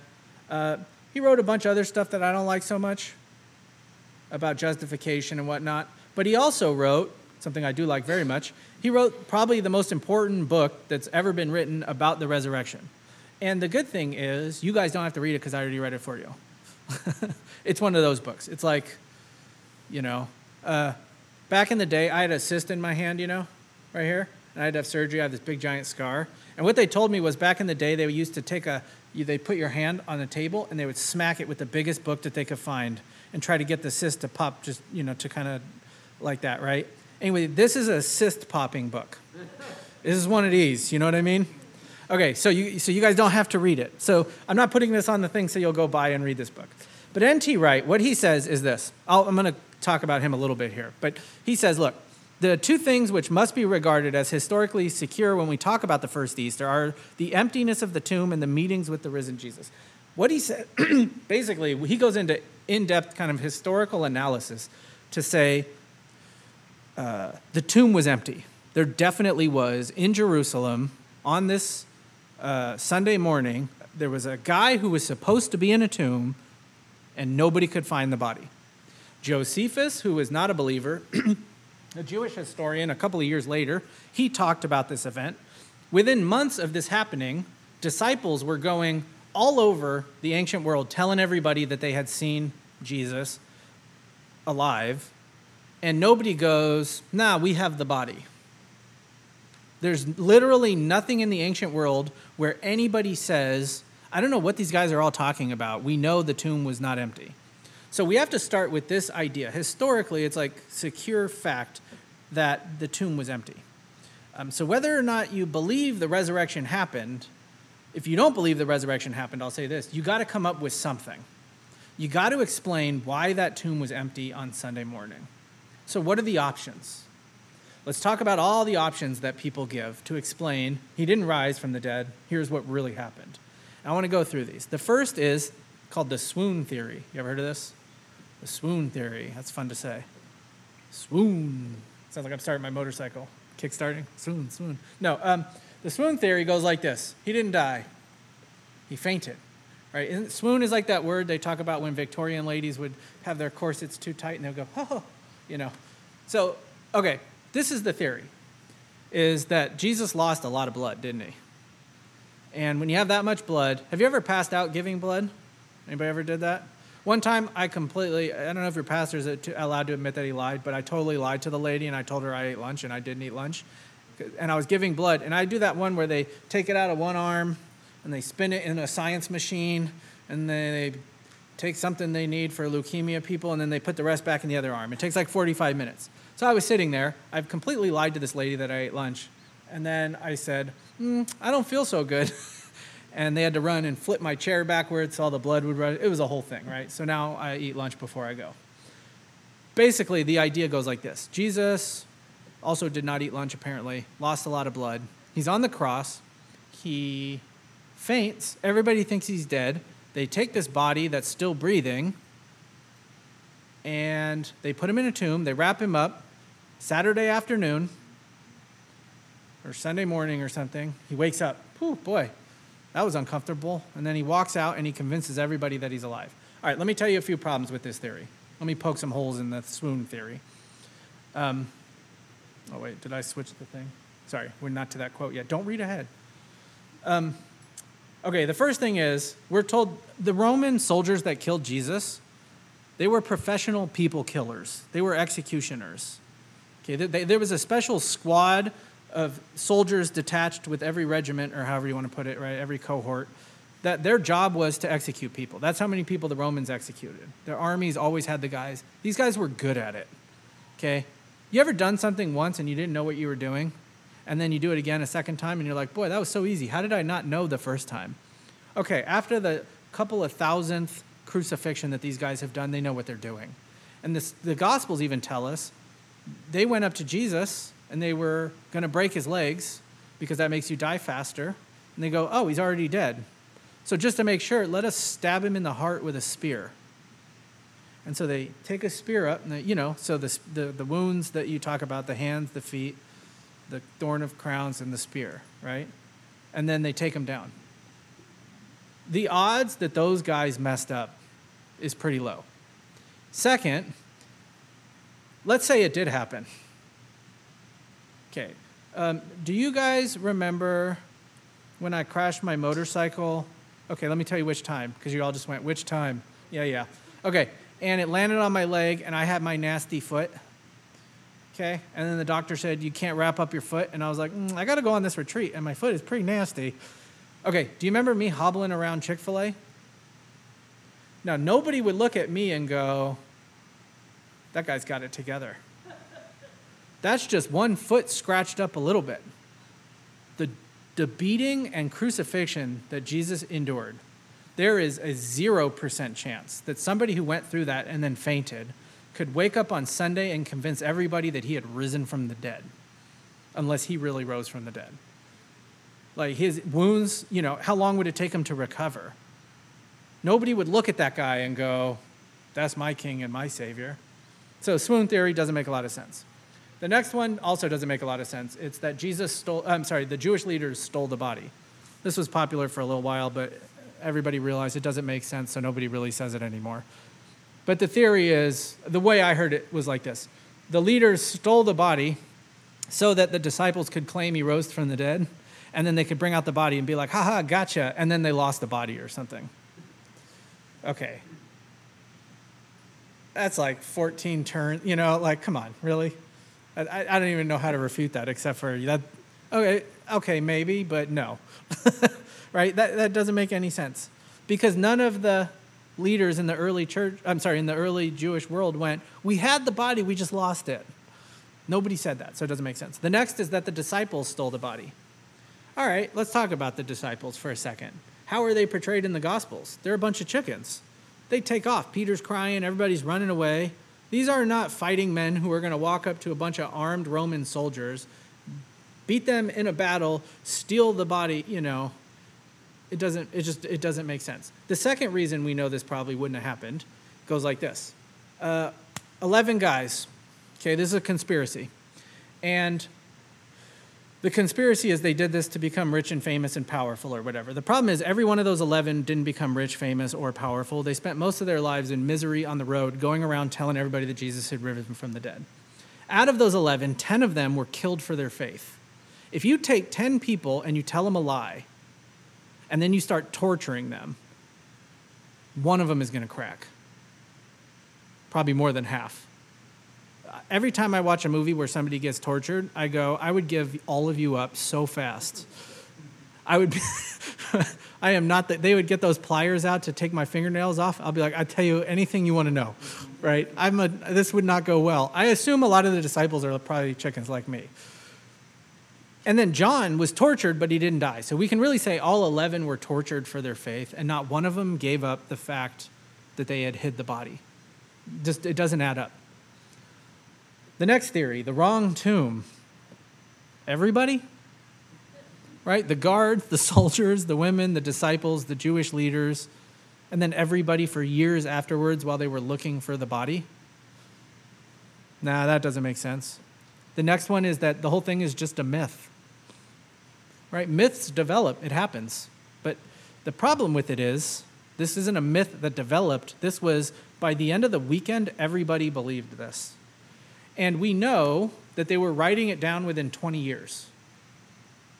Uh, he wrote a bunch of other stuff that I don't like so much about justification and whatnot. But he also wrote something I do like very much. He wrote probably the most important book that's ever been written about the resurrection. And the good thing is, you guys don't have to read it because I already read it for you. it's one of those books. It's like, you know, uh, back in the day, I had a cyst in my hand, you know, right here, and I had to have surgery. I have this big giant scar. And what they told me was back in the day, they used to take a they put your hand on the table and they would smack it with the biggest book that they could find and try to get the cyst to pop just, you know, to kind of like that, right? Anyway, this is a cyst popping book. This is one of these, you know what I mean? Okay, so you, so you guys don't have to read it. So I'm not putting this on the thing so you'll go buy and read this book. But N.T. Wright, what he says is this. i I'm going to talk about him a little bit here. But he says, look, the two things which must be regarded as historically secure when we talk about the first Easter are the emptiness of the tomb and the meetings with the risen Jesus. What he said, basically, he goes into in depth kind of historical analysis to say uh, the tomb was empty. There definitely was in Jerusalem on this uh, Sunday morning, there was a guy who was supposed to be in a tomb and nobody could find the body. Josephus, who was not a believer, a Jewish historian, a couple of years later, he talked about this event. Within months of this happening, disciples were going all over the ancient world telling everybody that they had seen Jesus alive. And nobody goes, nah, we have the body. There's literally nothing in the ancient world where anybody says, I don't know what these guys are all talking about. We know the tomb was not empty. So we have to start with this idea. Historically, it's like secure fact that the tomb was empty. Um, so whether or not you believe the resurrection happened, if you don't believe the resurrection happened, I'll say this you got to come up with something. You got to explain why that tomb was empty on Sunday morning. So, what are the options? Let's talk about all the options that people give to explain he didn't rise from the dead. Here's what really happened. I want to go through these. The first is called the swoon theory. You ever heard of this? The swoon theory. That's fun to say. Swoon. Sounds like I'm starting my motorcycle. Kickstarting. Swoon, swoon. No, um, the swoon theory goes like this He didn't die, he fainted. Right? And swoon is like that word they talk about when Victorian ladies would have their corsets too tight and they'll go, oh, you know. So, okay, this is the theory is that Jesus lost a lot of blood, didn't he? And when you have that much blood, have you ever passed out giving blood? Anybody ever did that? One time, I completely, I don't know if your pastor is allowed to admit that he lied, but I totally lied to the lady and I told her I ate lunch and I didn't eat lunch. And I was giving blood. And I do that one where they take it out of one arm and they spin it in a science machine and they take something they need for leukemia people and then they put the rest back in the other arm. It takes like 45 minutes. So I was sitting there. I've completely lied to this lady that I ate lunch. And then I said, mm, I don't feel so good. and they had to run and flip my chair backwards so all the blood would run. It was a whole thing, right? So now I eat lunch before I go. Basically, the idea goes like this Jesus also did not eat lunch, apparently, lost a lot of blood. He's on the cross. He faints. Everybody thinks he's dead. They take this body that's still breathing and they put him in a tomb. They wrap him up. Saturday afternoon or Sunday morning or something, he wakes up. Whew, boy, that was uncomfortable. And then he walks out and he convinces everybody that he's alive. All right, let me tell you a few problems with this theory. Let me poke some holes in the swoon theory. Um, Oh, wait, did I switch the thing? Sorry, we're not to that quote yet. Don't read ahead. Um, okay, the first thing is we're told the Roman soldiers that killed Jesus, they were professional people killers, they were executioners. Okay, they, they, there was a special squad of soldiers detached with every regiment, or however you want to put it, right? Every cohort, that their job was to execute people. That's how many people the Romans executed. Their armies always had the guys. These guys were good at it. Okay? You ever done something once and you didn't know what you were doing? And then you do it again a second time and you're like, boy, that was so easy. How did I not know the first time? Okay, after the couple of thousandth crucifixion that these guys have done, they know what they're doing. And this, the Gospels even tell us they went up to Jesus and they were going to break his legs because that makes you die faster. And they go, oh, he's already dead. So just to make sure, let us stab him in the heart with a spear. And so they take a spear up, and they, you know, so the, the, the wounds that you talk about, the hands, the feet, the thorn of crowns, and the spear, right? And then they take him down. The odds that those guys messed up is pretty low. Second, let's say it did happen. Okay. Um, do you guys remember when I crashed my motorcycle? Okay, let me tell you which time, because you all just went, which time? Yeah, yeah. Okay, and it landed on my leg, and I had my nasty foot. Okay, and then the doctor said, You can't wrap up your foot. And I was like, mm, I got to go on this retreat, and my foot is pretty nasty. Okay, do you remember me hobbling around Chick fil A? Now, nobody would look at me and go, That guy's got it together. That's just one foot scratched up a little bit. The, the beating and crucifixion that Jesus endured, there is a 0% chance that somebody who went through that and then fainted could wake up on Sunday and convince everybody that he had risen from the dead, unless he really rose from the dead. Like his wounds, you know, how long would it take him to recover? Nobody would look at that guy and go, that's my king and my savior. So swoon theory doesn't make a lot of sense. The next one also doesn't make a lot of sense. It's that Jesus stole, I'm sorry, the Jewish leaders stole the body. This was popular for a little while, but everybody realized it doesn't make sense, so nobody really says it anymore. But the theory is the way I heard it was like this the leaders stole the body so that the disciples could claim he rose from the dead, and then they could bring out the body and be like, haha, gotcha, and then they lost the body or something. Okay. That's like 14 turns, you know, like, come on, really? I, I don't even know how to refute that except for that. Okay, okay, maybe, but no. right? That, that doesn't make any sense. Because none of the leaders in the early church, I'm sorry, in the early Jewish world went, we had the body, we just lost it. Nobody said that, so it doesn't make sense. The next is that the disciples stole the body. All right, let's talk about the disciples for a second. How are they portrayed in the Gospels? They're a bunch of chickens. They take off. Peter's crying, everybody's running away. These are not fighting men who are going to walk up to a bunch of armed Roman soldiers, beat them in a battle, steal the body, you know. It doesn't it just it doesn't make sense. The second reason we know this probably wouldn't have happened goes like this. Uh, 11 guys. Okay, this is a conspiracy. And the conspiracy is they did this to become rich and famous and powerful or whatever. The problem is, every one of those 11 didn't become rich, famous, or powerful. They spent most of their lives in misery on the road, going around telling everybody that Jesus had risen from the dead. Out of those 11, 10 of them were killed for their faith. If you take 10 people and you tell them a lie, and then you start torturing them, one of them is going to crack. Probably more than half every time I watch a movie where somebody gets tortured, I go, I would give all of you up so fast. I would be, I am not that they would get those pliers out to take my fingernails off. I'll be like, I tell you anything you want to know, right? I'm a, this would not go well. I assume a lot of the disciples are probably chickens like me. And then John was tortured, but he didn't die. So we can really say all 11 were tortured for their faith, and not one of them gave up the fact that they had hid the body. Just, it doesn't add up. The next theory, the wrong tomb. Everybody? Right? The guards, the soldiers, the women, the disciples, the Jewish leaders, and then everybody for years afterwards while they were looking for the body? Nah, that doesn't make sense. The next one is that the whole thing is just a myth. Right? Myths develop, it happens. But the problem with it is, this isn't a myth that developed. This was, by the end of the weekend, everybody believed this. And we know that they were writing it down within 20 years.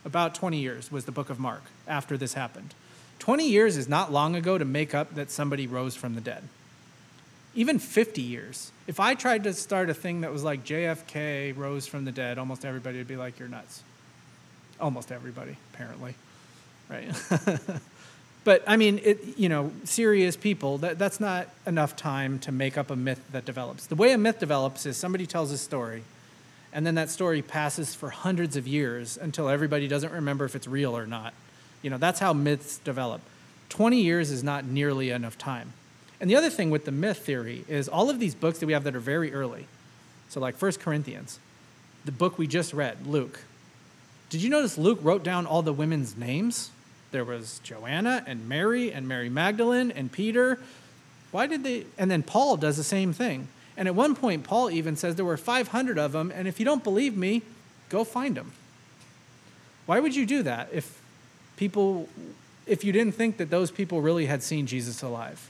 About 20 years was the book of Mark after this happened. 20 years is not long ago to make up that somebody rose from the dead. Even 50 years. If I tried to start a thing that was like JFK rose from the dead, almost everybody would be like, you're nuts. Almost everybody, apparently. Right? but I mean, it, you know, serious people, that, that's not enough time to make up a myth that develops. The way a myth develops is somebody tells a story, and then that story passes for hundreds of years until everybody doesn't remember if it's real or not. You know, that's how myths develop. 20 years is not nearly enough time. And the other thing with the myth theory is all of these books that we have that are very early. So, like First Corinthians, the book we just read, Luke. Did you notice Luke wrote down all the women's names? There was Joanna and Mary and Mary Magdalene and Peter. Why did they? And then Paul does the same thing. And at one point, Paul even says there were 500 of them, and if you don't believe me, go find them. Why would you do that if people, if you didn't think that those people really had seen Jesus alive.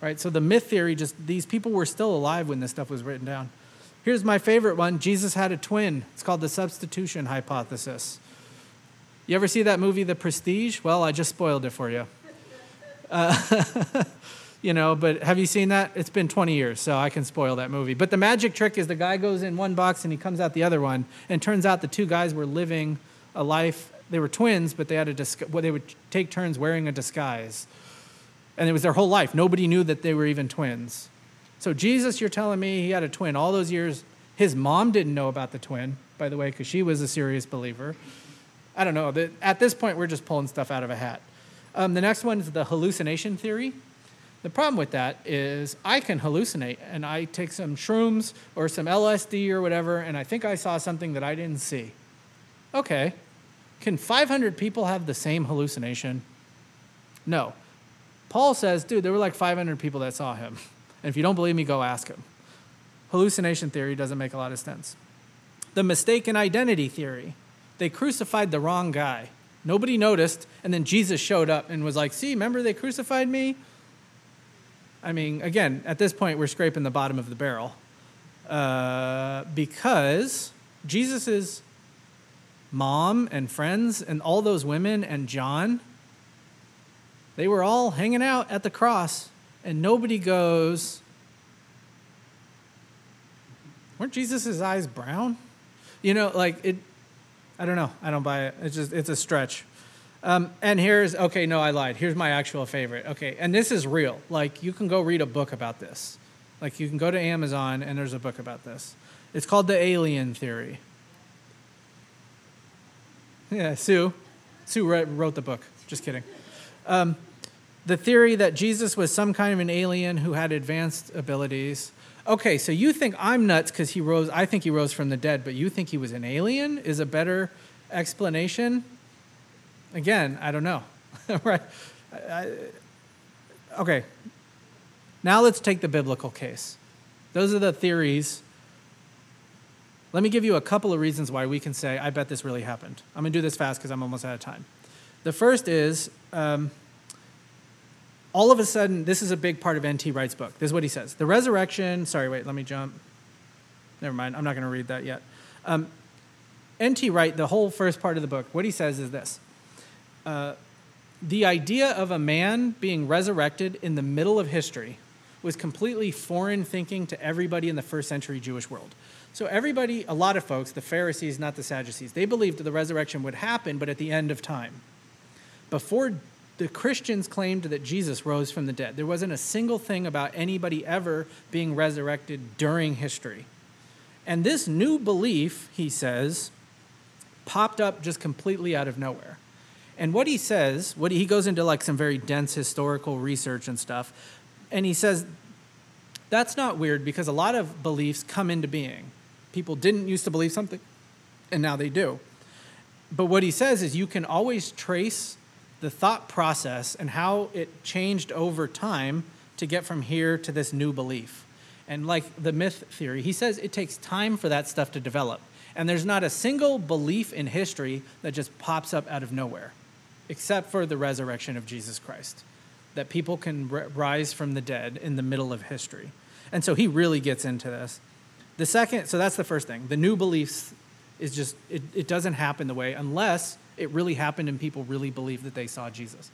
Right? So the myth theory just, these people were still alive when this stuff was written down. Here's my favorite one Jesus had a twin. It's called the substitution hypothesis. You ever see that movie, The Prestige? Well, I just spoiled it for you. Uh, you know, but have you seen that? It's been 20 years, so I can spoil that movie. But the magic trick is the guy goes in one box and he comes out the other one, and turns out the two guys were living a life they were twins, but they had a dis- well, they would take turns wearing a disguise. And it was their whole life. Nobody knew that they were even twins. So Jesus, you're telling me he had a twin all those years. His mom didn't know about the twin, by the way, because she was a serious believer. I don't know. At this point, we're just pulling stuff out of a hat. Um, the next one is the hallucination theory. The problem with that is I can hallucinate and I take some shrooms or some LSD or whatever, and I think I saw something that I didn't see. Okay, can 500 people have the same hallucination? No. Paul says, dude, there were like 500 people that saw him. And if you don't believe me, go ask him. Hallucination theory doesn't make a lot of sense. The mistaken identity theory. They crucified the wrong guy. Nobody noticed, and then Jesus showed up and was like, see, remember they crucified me? I mean, again, at this point, we're scraping the bottom of the barrel. Uh, because Jesus mom and friends and all those women and John, they were all hanging out at the cross, and nobody goes, Weren't Jesus' eyes brown? You know, like it, I don't know. I don't buy it. It's just, it's a stretch. Um, and here's, okay, no, I lied. Here's my actual favorite. Okay, and this is real. Like, you can go read a book about this. Like, you can go to Amazon and there's a book about this. It's called The Alien Theory. Yeah, Sue. Sue wrote the book. Just kidding. Um, the theory that Jesus was some kind of an alien who had advanced abilities. Okay, so you think I'm nuts because he rose, I think he rose from the dead, but you think he was an alien is a better explanation? Again, I don't know. right? I, okay, now let's take the biblical case. Those are the theories let me give you a couple of reasons why we can say, I bet this really happened. I'm going to do this fast because I'm almost out of time. The first is um, all of a sudden, this is a big part of N.T. Wright's book. This is what he says The resurrection, sorry, wait, let me jump. Never mind, I'm not going to read that yet. Um, N.T. Wright, the whole first part of the book, what he says is this uh, The idea of a man being resurrected in the middle of history was completely foreign thinking to everybody in the first century Jewish world. So, everybody, a lot of folks, the Pharisees, not the Sadducees, they believed that the resurrection would happen, but at the end of time. Before the Christians claimed that Jesus rose from the dead, there wasn't a single thing about anybody ever being resurrected during history. And this new belief, he says, popped up just completely out of nowhere. And what he says, what he goes into like some very dense historical research and stuff, and he says that's not weird because a lot of beliefs come into being people didn't used to believe something, and now they do. But what he says is you can always trace the thought process and how it changed over time to get from here to this new belief. And like the myth theory, he says it takes time for that stuff to develop. And there's not a single belief in history that just pops up out of nowhere, except for the resurrection of Jesus Christ, that people can r- rise from the dead in the middle of history. And so he really gets into this. The second, so that's the first thing. The new beliefs is just, it, it doesn't happen the way unless it really happened and people really believe that they saw Jesus.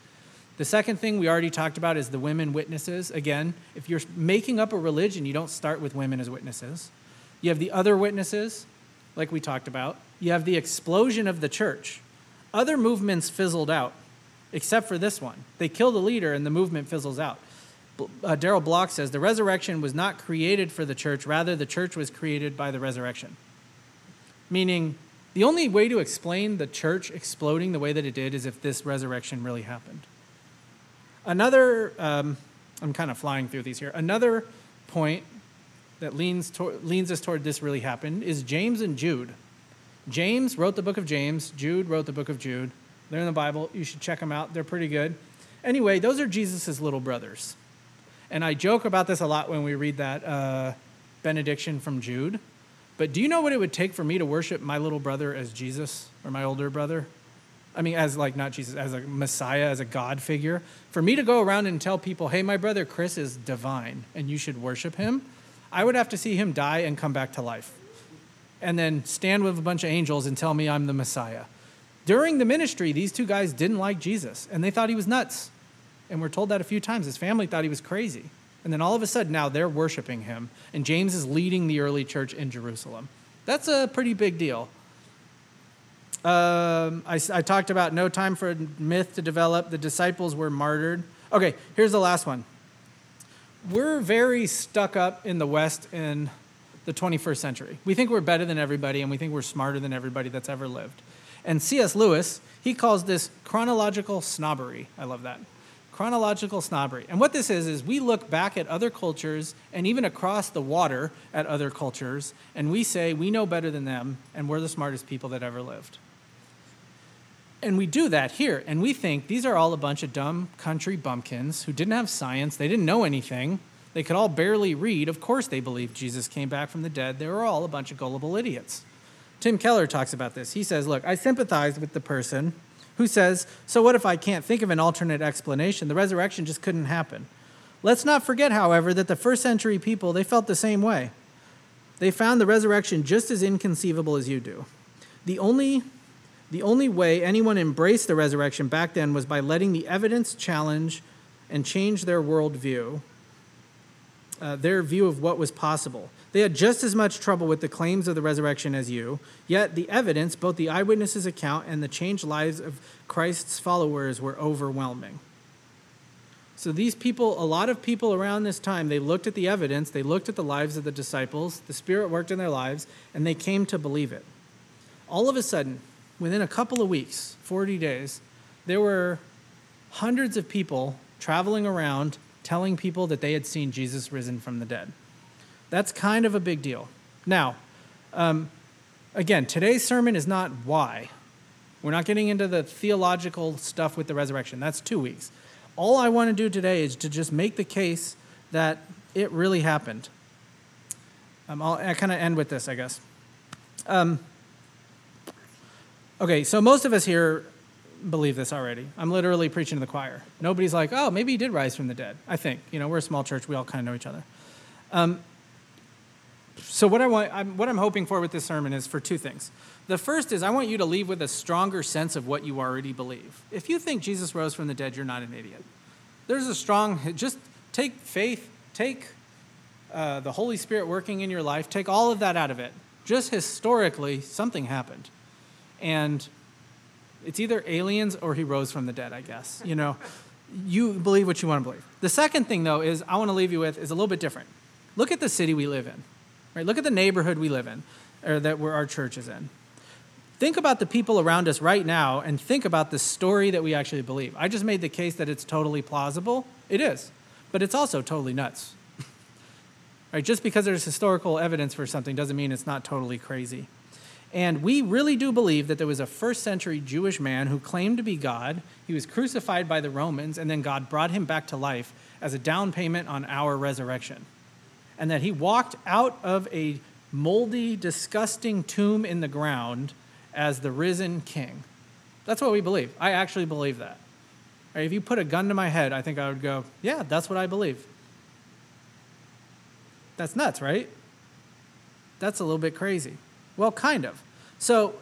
The second thing we already talked about is the women witnesses. Again, if you're making up a religion, you don't start with women as witnesses. You have the other witnesses, like we talked about. You have the explosion of the church. Other movements fizzled out, except for this one. They kill the leader and the movement fizzles out. Uh, Darrell Bock says the resurrection was not created for the church, rather, the church was created by the resurrection. Meaning, the only way to explain the church exploding the way that it did is if this resurrection really happened. Another, um, I'm kind of flying through these here. Another point that leans, to- leans us toward this really happened is James and Jude. James wrote the book of James, Jude wrote the book of Jude. They're in the Bible. You should check them out, they're pretty good. Anyway, those are Jesus' little brothers. And I joke about this a lot when we read that uh, benediction from Jude. But do you know what it would take for me to worship my little brother as Jesus or my older brother? I mean, as like not Jesus, as a Messiah, as a God figure. For me to go around and tell people, hey, my brother Chris is divine and you should worship him, I would have to see him die and come back to life. And then stand with a bunch of angels and tell me I'm the Messiah. During the ministry, these two guys didn't like Jesus and they thought he was nuts. And we're told that a few times. His family thought he was crazy. And then all of a sudden, now they're worshiping him. And James is leading the early church in Jerusalem. That's a pretty big deal. Um, I, I talked about no time for a myth to develop. The disciples were martyred. Okay, here's the last one. We're very stuck up in the West in the 21st century. We think we're better than everybody, and we think we're smarter than everybody that's ever lived. And C.S. Lewis, he calls this chronological snobbery. I love that. Chronological snobbery. And what this is, is we look back at other cultures and even across the water at other cultures, and we say we know better than them, and we're the smartest people that ever lived. And we do that here, and we think these are all a bunch of dumb country bumpkins who didn't have science, they didn't know anything, they could all barely read. Of course, they believed Jesus came back from the dead. They were all a bunch of gullible idiots. Tim Keller talks about this. He says, Look, I sympathize with the person who says, So what if I can't think of an alternate explanation? The resurrection just couldn't happen. Let's not forget, however, that the first century people, they felt the same way. They found the resurrection just as inconceivable as you do. The only, the only way anyone embraced the resurrection back then was by letting the evidence challenge and change their worldview, uh, their view of what was possible. They had just as much trouble with the claims of the resurrection as you, yet the evidence, both the eyewitnesses' account and the changed lives of Christ's followers, were overwhelming. So these people, a lot of people around this time, they looked at the evidence, they looked at the lives of the disciples, the Spirit worked in their lives, and they came to believe it. All of a sudden, within a couple of weeks, 40 days, there were hundreds of people traveling around telling people that they had seen Jesus risen from the dead. That's kind of a big deal. Now, um, again, today's sermon is not why. We're not getting into the theological stuff with the resurrection. That's two weeks. All I want to do today is to just make the case that it really happened. Um, I'll kind of end with this, I guess. Um, okay, so most of us here believe this already. I'm literally preaching to the choir. Nobody's like, oh, maybe he did rise from the dead. I think. You know, we're a small church. We all kind of know each other. Um, so what I want, I'm, what I'm hoping for with this sermon is for two things. The first is I want you to leave with a stronger sense of what you already believe. If you think Jesus rose from the dead, you're not an idiot. There's a strong, just take faith, take uh, the Holy Spirit working in your life, take all of that out of it. Just historically, something happened. And it's either aliens or he rose from the dead, I guess. You know, you believe what you want to believe. The second thing, though, is I want to leave you with is a little bit different. Look at the city we live in. Right? Look at the neighborhood we live in, or that our church is in. Think about the people around us right now and think about the story that we actually believe. I just made the case that it's totally plausible. It is. But it's also totally nuts. right? Just because there's historical evidence for something doesn't mean it's not totally crazy. And we really do believe that there was a first century Jewish man who claimed to be God. He was crucified by the Romans, and then God brought him back to life as a down payment on our resurrection and that he walked out of a moldy, disgusting tomb in the ground as the risen king. That's what we believe. I actually believe that. If you put a gun to my head, I think I would go, yeah, that's what I believe. That's nuts, right? that's a little bit crazy. Well, kind of. So,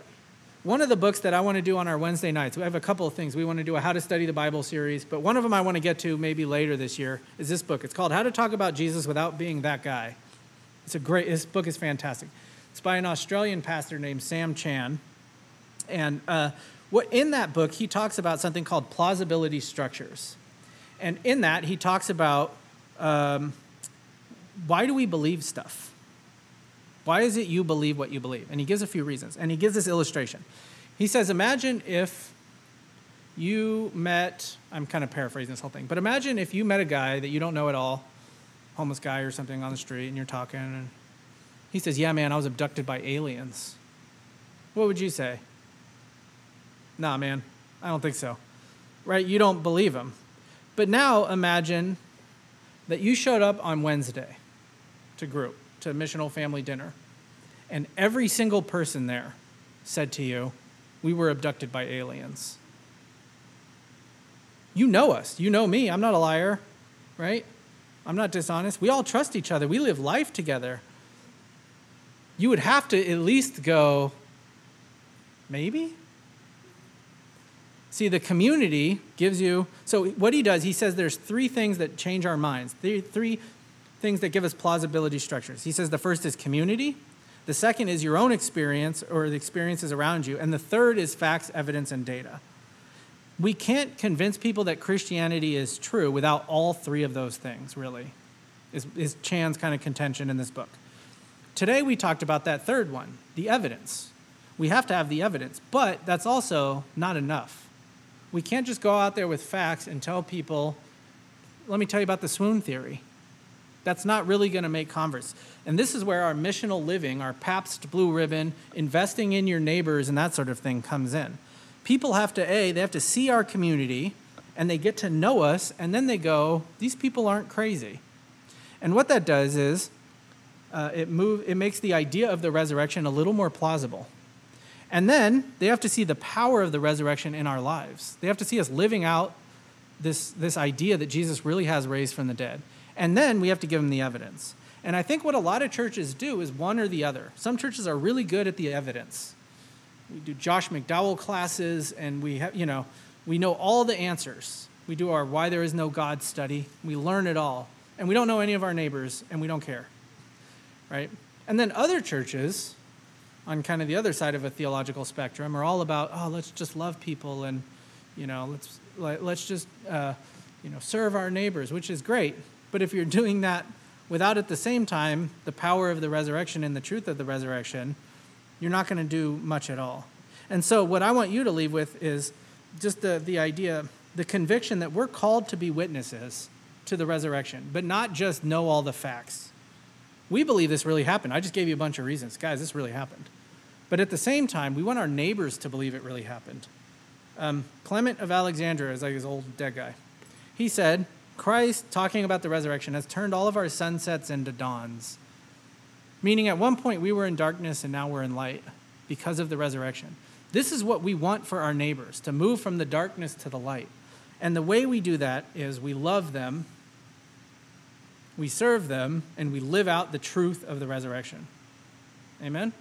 one of the books that I want to do on our Wednesday nights, we have a couple of things. We want to do a How to Study the Bible series, but one of them I want to get to maybe later this year is this book. It's called How to Talk About Jesus Without Being That Guy. It's a great, this book is fantastic. It's by an Australian pastor named Sam Chan. And uh, what, in that book, he talks about something called plausibility structures. And in that, he talks about um, why do we believe stuff? Why is it you believe what you believe? And he gives a few reasons. And he gives this illustration. He says, Imagine if you met, I'm kind of paraphrasing this whole thing, but imagine if you met a guy that you don't know at all, homeless guy or something on the street, and you're talking, and he says, Yeah, man, I was abducted by aliens. What would you say? Nah, man, I don't think so. Right? You don't believe him. But now imagine that you showed up on Wednesday to group to missional family dinner, and every single person there said to you, We were abducted by aliens. You know us. You know me. I'm not a liar, right? I'm not dishonest. We all trust each other. We live life together. You would have to at least go, maybe? See, the community gives you. So, what he does, he says there's three things that change our minds, three, three things that give us plausibility structures. He says the first is community, the second is your own experience or the experiences around you, and the third is facts, evidence, and data. We can't convince people that Christianity is true without all three of those things, really, is, is Chan's kind of contention in this book. Today we talked about that third one, the evidence. We have to have the evidence, but that's also not enough. We can't just go out there with facts and tell people, let me tell you about the swoon theory. That's not really going to make converts. And this is where our missional living, our Pabst Blue Ribbon, investing in your neighbors, and that sort of thing comes in. People have to, A, they have to see our community and they get to know us, and then they go, these people aren't crazy. And what that does is uh, it, move, it makes the idea of the resurrection a little more plausible. And then they have to see the power of the resurrection in our lives. They have to see us living out this, this idea that Jesus really has raised from the dead. And then we have to give them the evidence. And I think what a lot of churches do is one or the other. Some churches are really good at the evidence. We do Josh McDowell classes, and we have, you know, we know all the answers. We do our Why There Is No God study. We learn it all. And we don't know any of our neighbors, and we don't care. Right? And then other churches, on kind of the other side of a theological spectrum, are all about, oh, let's just love people and, you know, let's, let, let's just, uh, you know, serve our neighbors, which is great. But if you're doing that without at the same time the power of the resurrection and the truth of the resurrection, you're not going to do much at all. And so, what I want you to leave with is just the, the idea, the conviction that we're called to be witnesses to the resurrection, but not just know all the facts. We believe this really happened. I just gave you a bunch of reasons. Guys, this really happened. But at the same time, we want our neighbors to believe it really happened. Um, Clement of Alexandria is like his old dead guy. He said, Christ, talking about the resurrection, has turned all of our sunsets into dawns. Meaning, at one point we were in darkness and now we're in light because of the resurrection. This is what we want for our neighbors to move from the darkness to the light. And the way we do that is we love them, we serve them, and we live out the truth of the resurrection. Amen?